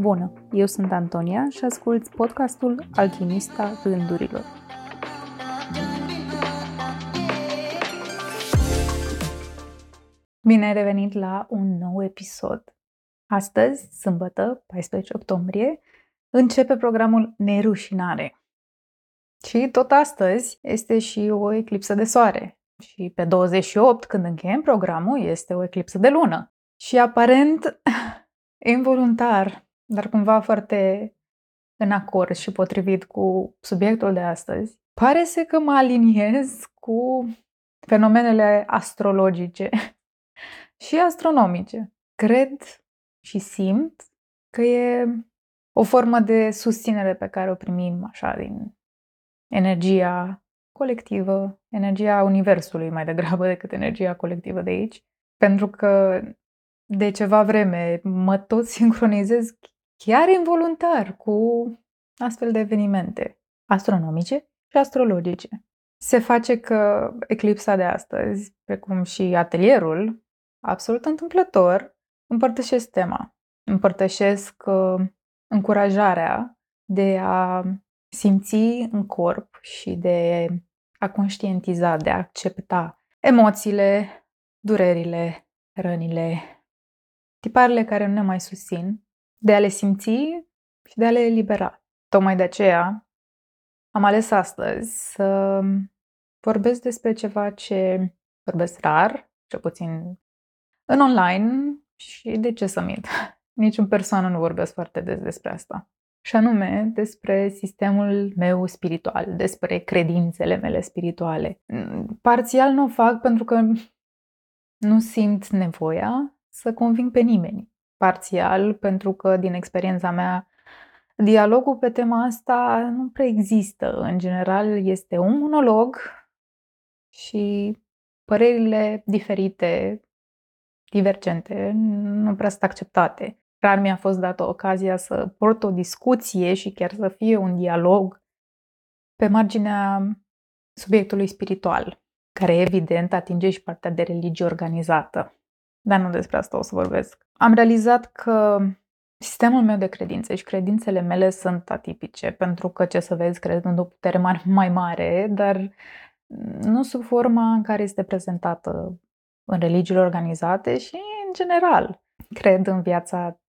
Bună! Eu sunt Antonia și ascult podcastul Alchimista Gândurilor. Bine ai revenit la un nou episod. Astăzi, sâmbătă, 14 octombrie, începe programul Nerușinare. Și tot astăzi este și o eclipsă de soare. Și pe 28, când încheiem programul, este o eclipsă de lună. Și aparent, involuntar, dar cumva foarte în acord și potrivit cu subiectul de astăzi, pare să că mă aliniez cu fenomenele astrologice și astronomice. Cred și simt că e o formă de susținere pe care o primim așa din energia colectivă, energia universului mai degrabă decât energia colectivă de aici. Pentru că de ceva vreme mă tot sincronizez chiar involuntar cu astfel de evenimente astronomice și astrologice. Se face că eclipsa de astăzi, precum și atelierul, absolut întâmplător, împărtășesc tema. Împărtășesc uh, încurajarea de a simți în corp și de a conștientiza, de a accepta emoțiile, durerile, rănile, tiparele care nu ne mai susțin, de a le simți și de a le elibera. Tocmai de aceea am ales astăzi să vorbesc despre ceva ce vorbesc rar, cel puțin în online și de ce să mint. Nici în persoană nu vorbesc foarte des despre asta. Și anume despre sistemul meu spiritual, despre credințele mele spirituale. Parțial nu o fac pentru că nu simt nevoia să conving pe nimeni. Parțial pentru că, din experiența mea, dialogul pe tema asta nu prea există. În general, este un monolog și părerile diferite, divergente, nu prea sunt acceptate. Rar mi-a fost dată ocazia să port o discuție și chiar să fie un dialog pe marginea subiectului spiritual, care evident atinge și partea de religie organizată. Dar nu despre asta o să vorbesc. Am realizat că sistemul meu de credințe și credințele mele sunt atipice, pentru că, ce să vezi, cred în o putere mai mare, dar nu sub forma în care este prezentată în religiile organizate și în general. Cred în viața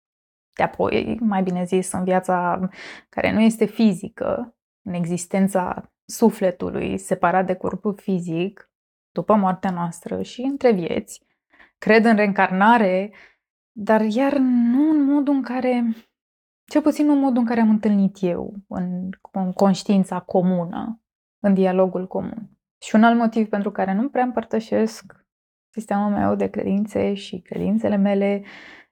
de apoi, mai bine zis, în viața care nu este fizică, în existența sufletului separat de corpul fizic, după moartea noastră și între vieți, cred în reîncarnare, dar iar nu în modul în care, cel puțin nu în modul în care am întâlnit eu, în, în conștiința comună, în dialogul comun. Și un alt motiv pentru care nu prea împărtășesc sistemul meu de credințe și credințele mele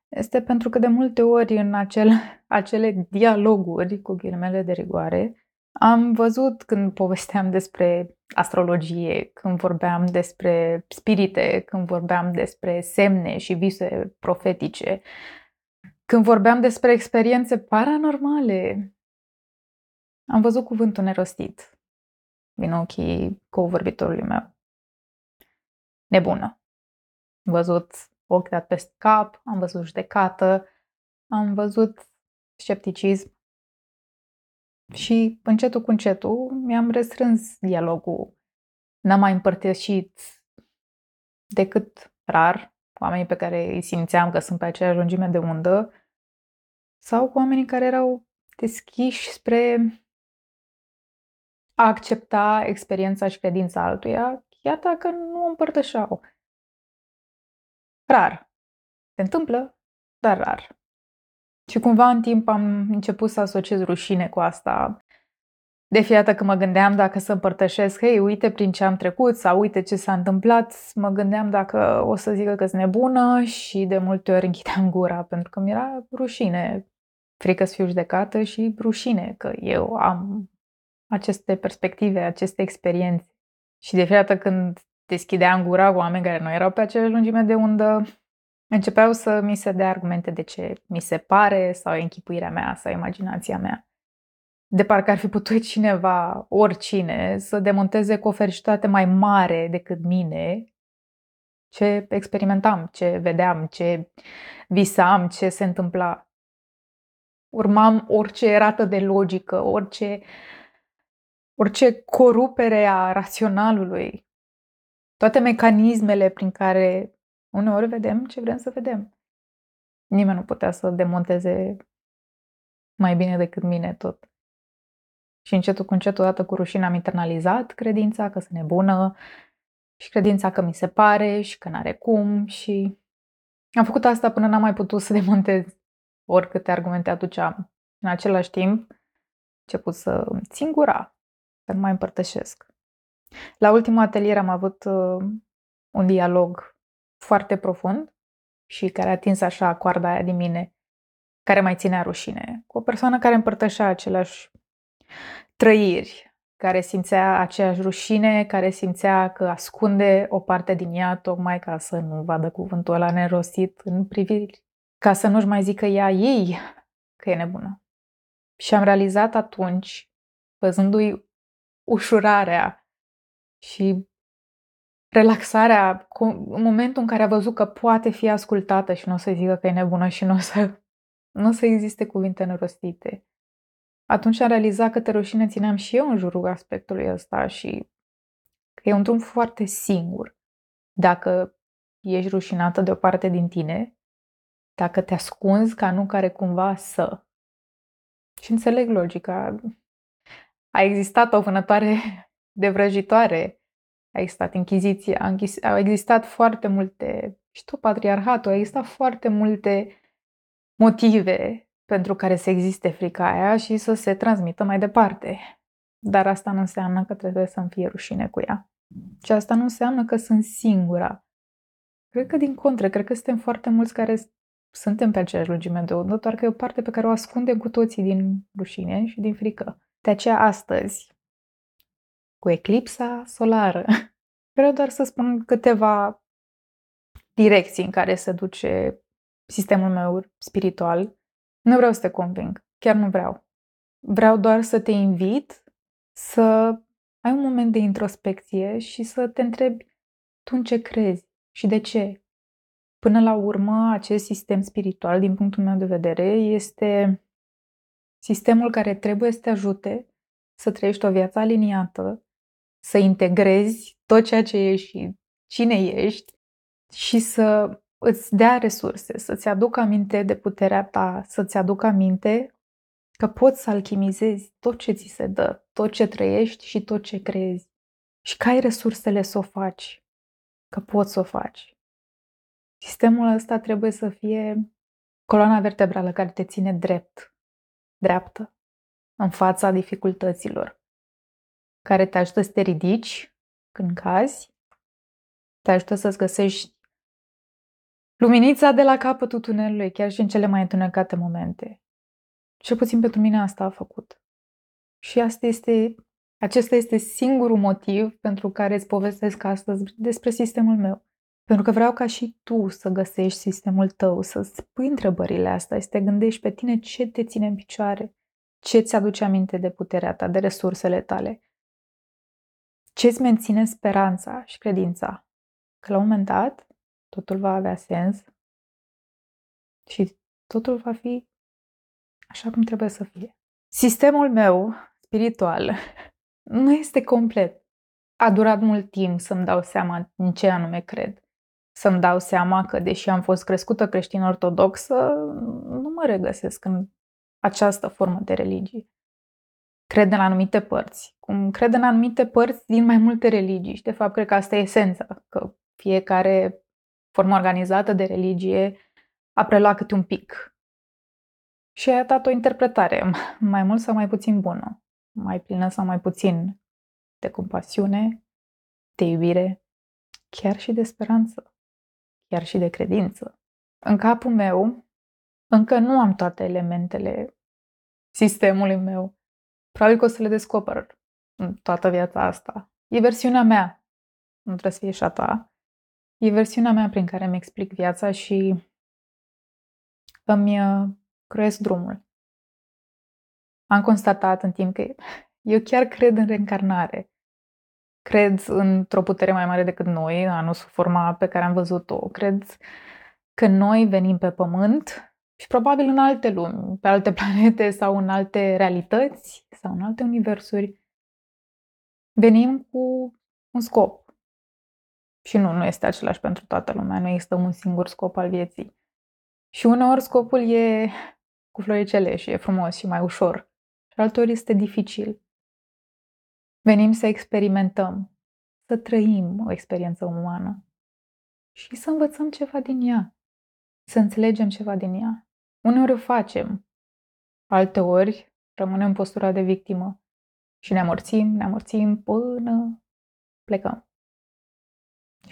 este pentru că de multe ori în acel, acele dialoguri, cu ghilimele de rigoare, am văzut când povesteam despre astrologie, când vorbeam despre spirite, când vorbeam despre semne și vise profetice, când vorbeam despre experiențe paranormale, am văzut cuvântul nerostit din ochii co-vorbitorului meu. Nebună. Am văzut ochi dat peste cap, am văzut judecată, am văzut scepticism, și încetul cu încetul mi-am restrâns dialogul. N-am mai împărtășit decât rar cu oamenii pe care îi simțeam că sunt pe aceeași lungime de undă sau cu oamenii care erau deschiși spre a accepta experiența și credința altuia, chiar dacă nu o împărtășeau. Rar. Se întâmplă, dar rar. Și cumva în timp am început să asociez rușine cu asta. De fiată că mă gândeam dacă să împărtășesc, hei, uite prin ce am trecut sau uite ce s-a întâmplat, mă gândeam dacă o să zică că sunt nebună și de multe ori închideam gura pentru că mi-era rușine, frică să fiu judecată și rușine că eu am aceste perspective, aceste experiențe. Și de fiată când deschideam gura cu oameni care nu erau pe aceeași lungime de undă, Începeau să mi se dea argumente de ce mi se pare sau închipuirea mea sau imaginația mea. De parcă ar fi putut cineva, oricine, să demonteze cu o fericitate mai mare decât mine ce experimentam, ce vedeam, ce visam, ce se întâmpla. urmam orice rată de logică, orice, orice corupere a raționalului, toate mecanismele prin care uneori vedem ce vrem să vedem. Nimeni nu putea să demonteze mai bine decât mine tot. Și încetul cu încetul, odată cu rușine, am internalizat credința că sunt nebună și credința că mi se pare și că n-are cum și am făcut asta până n-am mai putut să demontez oricâte argumente aduceam. În același timp, început să țin gura, să nu mai împărtășesc. La ultimul atelier am avut uh, un dialog foarte profund și care a atins așa coarda aia din mine, care mai ținea rușine, cu o persoană care împărtășea aceleași trăiri, care simțea aceeași rușine, care simțea că ascunde o parte din ea tocmai ca să nu vadă cuvântul ăla nerostit în priviri, ca să nu-și mai zică ea ei că e nebună. Și am realizat atunci, văzându-i ușurarea și relaxarea, în momentul în care a văzut că poate fi ascultată și nu o să zică că e nebună și nu o să, nu o să existe cuvinte nerostite. Atunci am realizat că te rușine țineam și eu în jurul aspectului ăsta și că e un drum foarte singur. Dacă ești rușinată de o parte din tine, dacă te ascunzi ca nu care cumva să. Și înțeleg logica. A existat o vânătoare de vrăjitoare, a existat închiziția, au existat foarte multe, și tot patriarhatul, a existat foarte multe motive pentru care să existe frica aia și să se transmită mai departe. Dar asta nu înseamnă că trebuie să-mi fie rușine cu ea. Și asta nu înseamnă că sunt singura. Cred că din contră, cred că suntem foarte mulți care suntem pe aceeași lungime de undă, doar că e o parte pe care o ascundem cu toții din rușine și din frică. De aceea astăzi, cu eclipsa solară, vreau doar să spun câteva direcții în care se duce sistemul meu spiritual nu vreau să te conving, chiar nu vreau. Vreau doar să te invit să ai un moment de introspecție și să te întrebi tu în ce crezi și de ce. Până la urmă, acest sistem spiritual, din punctul meu de vedere, este sistemul care trebuie să te ajute să trăiești o viață aliniată, să integrezi tot ceea ce ești și cine ești și să îți dea resurse, să-ți aducă aminte de puterea ta, să-ți aducă aminte că poți să alchimizezi tot ce ți se dă, tot ce trăiești și tot ce crezi. Și că ai resursele să o faci, că poți să o faci. Sistemul ăsta trebuie să fie coloana vertebrală care te ține drept, dreaptă, în fața dificultăților, care te ajută să te ridici când cazi, te ajută să-ți găsești Luminița de la capătul tunelului, chiar și în cele mai întunecate momente. Cel puțin pentru mine asta a făcut. Și asta este, acesta este singurul motiv pentru care îți povestesc astăzi despre sistemul meu. Pentru că vreau ca și tu să găsești sistemul tău, să-ți pui întrebările astea, să te gândești pe tine ce te ține în picioare, ce ți aduce aminte de puterea ta, de resursele tale, ce îți menține speranța și credința. Că la un moment dat totul va avea sens și totul va fi așa cum trebuie să fie. Sistemul meu spiritual nu este complet. A durat mult timp să-mi dau seama în ce anume cred. Să-mi dau seama că, deși am fost crescută creștin-ortodoxă, nu mă regăsesc în această formă de religie. Cred în anumite părți, cum cred în anumite părți din mai multe religii și, de fapt, cred că asta e esența, că fiecare formă organizată de religie a preluat câte un pic. Și a dat o interpretare mai mult sau mai puțin bună, mai plină sau mai puțin de compasiune, de iubire, chiar și de speranță, chiar și de credință. În capul meu încă nu am toate elementele sistemului meu. Probabil că o să le descoper în toată viața asta. E versiunea mea. Nu trebuie să fie și a ta. E versiunea mea prin care îmi explic viața și îmi uh, croiesc drumul. Am constatat în timp că eu chiar cred în reîncarnare. Cred într-o putere mai mare decât noi, nu sub forma pe care am văzut-o. Cred că noi venim pe pământ Și probabil în alte lumi, pe alte planete sau în alte realități sau în alte universuri, venim cu un scop. Și nu, nu este același pentru toată lumea, nu există un singur scop al vieții. Și uneori scopul e cu floricele și e frumos și mai ușor. Și alteori este dificil. Venim să experimentăm, să trăim o experiență umană și să învățăm ceva din ea, să înțelegem ceva din ea. Uneori o facem, alteori rămânem în postura de victimă și ne amorțim, ne amorțim până plecăm.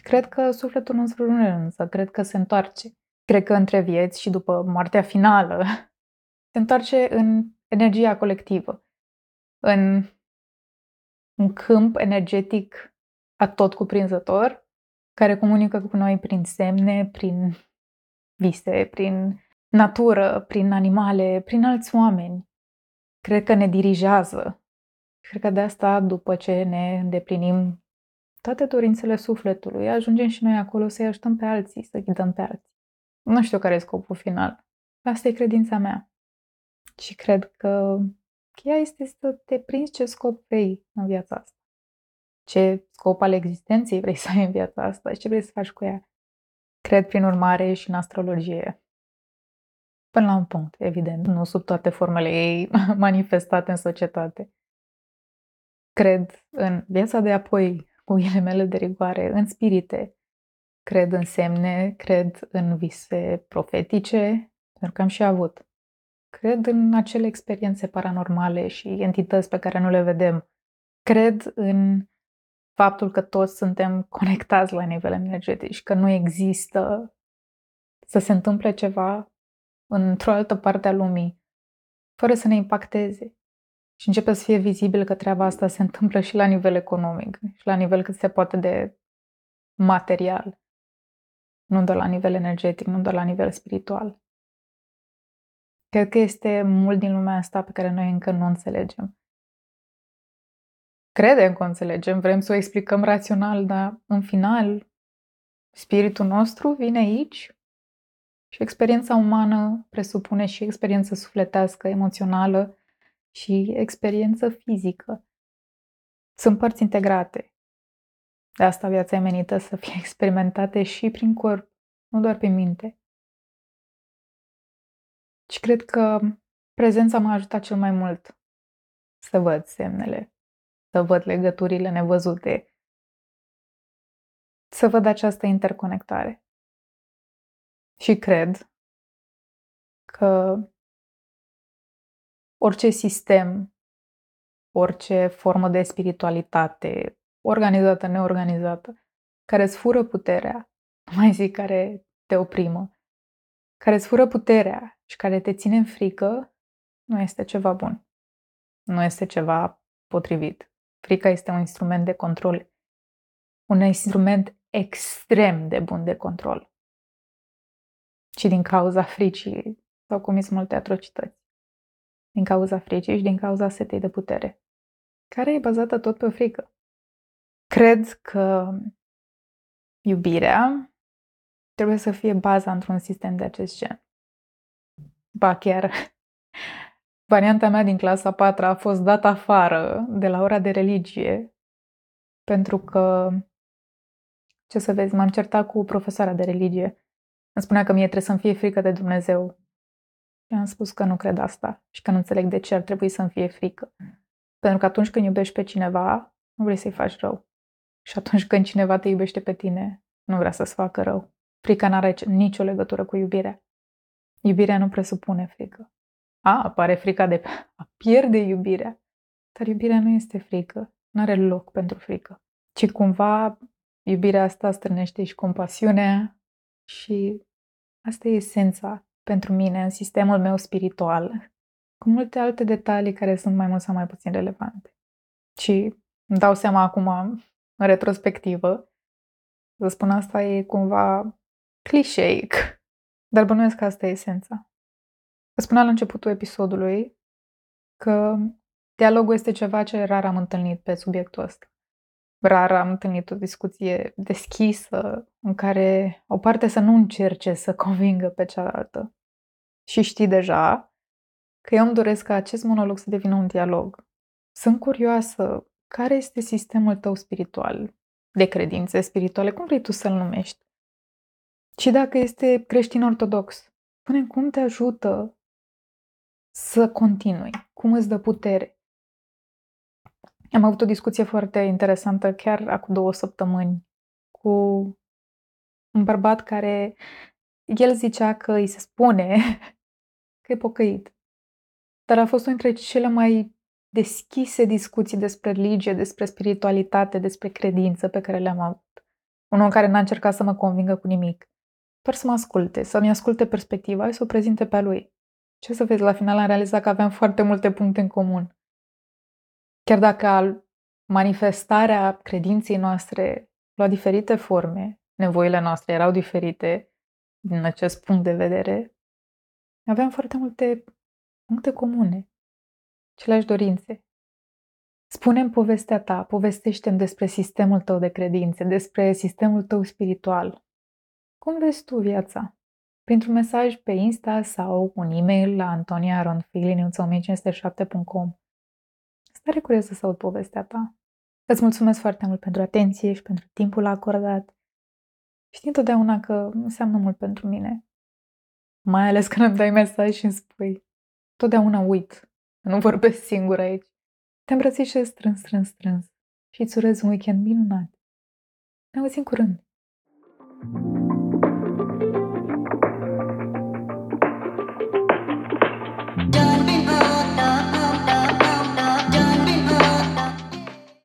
Cred că sufletul nostru nu renunță, cred că se întoarce. Cred că între vieți și după moartea finală se întoarce în energia colectivă, în un câmp energetic atot cuprinzător care comunică cu noi prin semne, prin vise, prin natură, prin animale, prin alți oameni. Cred că ne dirigează. Cred că de asta, după ce ne îndeplinim toate dorințele sufletului, ajungem și noi acolo să-i ajutăm pe alții, să ghidăm pe alții. Nu știu care e scopul final. Asta e credința mea. Și cred că cheia este să te prinzi ce scop vrei în viața asta. Ce scop al existenței vrei să ai în viața asta și ce vrei să faci cu ea. Cred, prin urmare, și în astrologie. Până la un punct, evident, nu sub toate formele ei manifestate în societate. Cred în viața de apoi, cu mele de rigoare, în spirite, cred în semne, cred în vise profetice, pentru că am și avut. Cred în acele experiențe paranormale și entități pe care nu le vedem. Cred în faptul că toți suntem conectați la nivel energetic și că nu există să se întâmple ceva într-o altă parte a lumii, fără să ne impacteze. Și începe să fie vizibil că treaba asta se întâmplă și la nivel economic, și la nivel cât se poate de material, nu doar la nivel energetic, nu doar la nivel spiritual. Cred că este mult din lumea asta pe care noi încă nu înțelegem. Credem că o înțelegem, vrem să o explicăm rațional, dar în final spiritul nostru vine aici și experiența umană presupune și experiență sufletească, emoțională și experiență fizică. Sunt părți integrate. De asta viața e menită să fie experimentate și prin corp, nu doar pe minte. Și cred că prezența m-a ajutat cel mai mult să văd semnele, să văd legăturile nevăzute, să văd această interconectare. Și cred că orice sistem, orice formă de spiritualitate, organizată, neorganizată, care îți fură puterea, nu mai zic care te oprimă, care îți fură puterea și care te ține în frică, nu este ceva bun. Nu este ceva potrivit. Frica este un instrument de control. Un instrument extrem de bun de control. Și din cauza fricii s-au comis multe atrocități. Din cauza fricii și din cauza setei de putere, care e bazată tot pe o frică. Cred că iubirea trebuie să fie baza într-un sistem de acest gen. Ba chiar varianta mea din clasa 4 a fost dată afară de la ora de religie pentru că, ce să vezi, m-am certat cu profesoara de religie. Îmi spunea că mie trebuie să-mi fie frică de Dumnezeu. Și am spus că nu cred asta și că nu înțeleg de ce ar trebui să-mi fie frică. Pentru că atunci când iubești pe cineva, nu vrei să-i faci rău. Și atunci când cineva te iubește pe tine, nu vrea să-ți facă rău. Frica n-are nicio legătură cu iubirea. Iubirea nu presupune frică. A, apare frica de a pierde iubirea. Dar iubirea nu este frică. Nu are loc pentru frică. Ci cumva iubirea asta strânește și compasiunea și asta e esența pentru mine în sistemul meu spiritual, cu multe alte detalii care sunt mai mult sau mai puțin relevante. Și îmi dau seama acum, în retrospectivă, să spun asta e cumva clișeic, dar bănuiesc că asta e esența. Vă spuneam la începutul episodului că dialogul este ceva ce rar am întâlnit pe subiectul ăsta. Rar am întâlnit o discuție deschisă în care o parte să nu încerce să convingă pe cealaltă, și știi deja că eu îmi doresc ca acest monolog să devină un dialog. Sunt curioasă care este sistemul tău spiritual, de credințe spirituale, cum vrei tu să-l numești. Și dacă este creștin ortodox, spune cum te ajută să continui, cum îți dă putere. Am avut o discuție foarte interesantă chiar acum două săptămâni cu un bărbat care el zicea că îi se spune că e pocăit. Dar a fost una dintre cele mai deschise discuții despre religie, despre spiritualitate, despre credință pe care le-am avut. Un om care n-a încercat să mă convingă cu nimic. Doar să mă asculte, să-mi asculte perspectiva și să o prezinte pe a lui. Ce să vezi, la final am realizat că aveam foarte multe puncte în comun. Chiar dacă manifestarea credinței noastre lua diferite forme, nevoile noastre erau diferite din acest punct de vedere, aveam foarte multe puncte comune, aceleași dorințe. Spune-mi povestea ta, povestește-mi despre sistemul tău de credințe, despre sistemul tău spiritual. Cum vezi tu viața? Printr-un mesaj pe Insta sau un e-mail la antoniaronfili.1507.com Sunt tare curioasă să aud povestea ta. Îți mulțumesc foarte mult pentru atenție și pentru timpul acordat. Știi întotdeauna că înseamnă mult pentru mine. Mai ales când îmi dai mesaj și îmi spui. Totdeauna uit. Nu vorbesc singur aici. Te îmbrățișez strâns, strâns, strâns. Și îți urez un weekend minunat. Ne auzim curând. thank you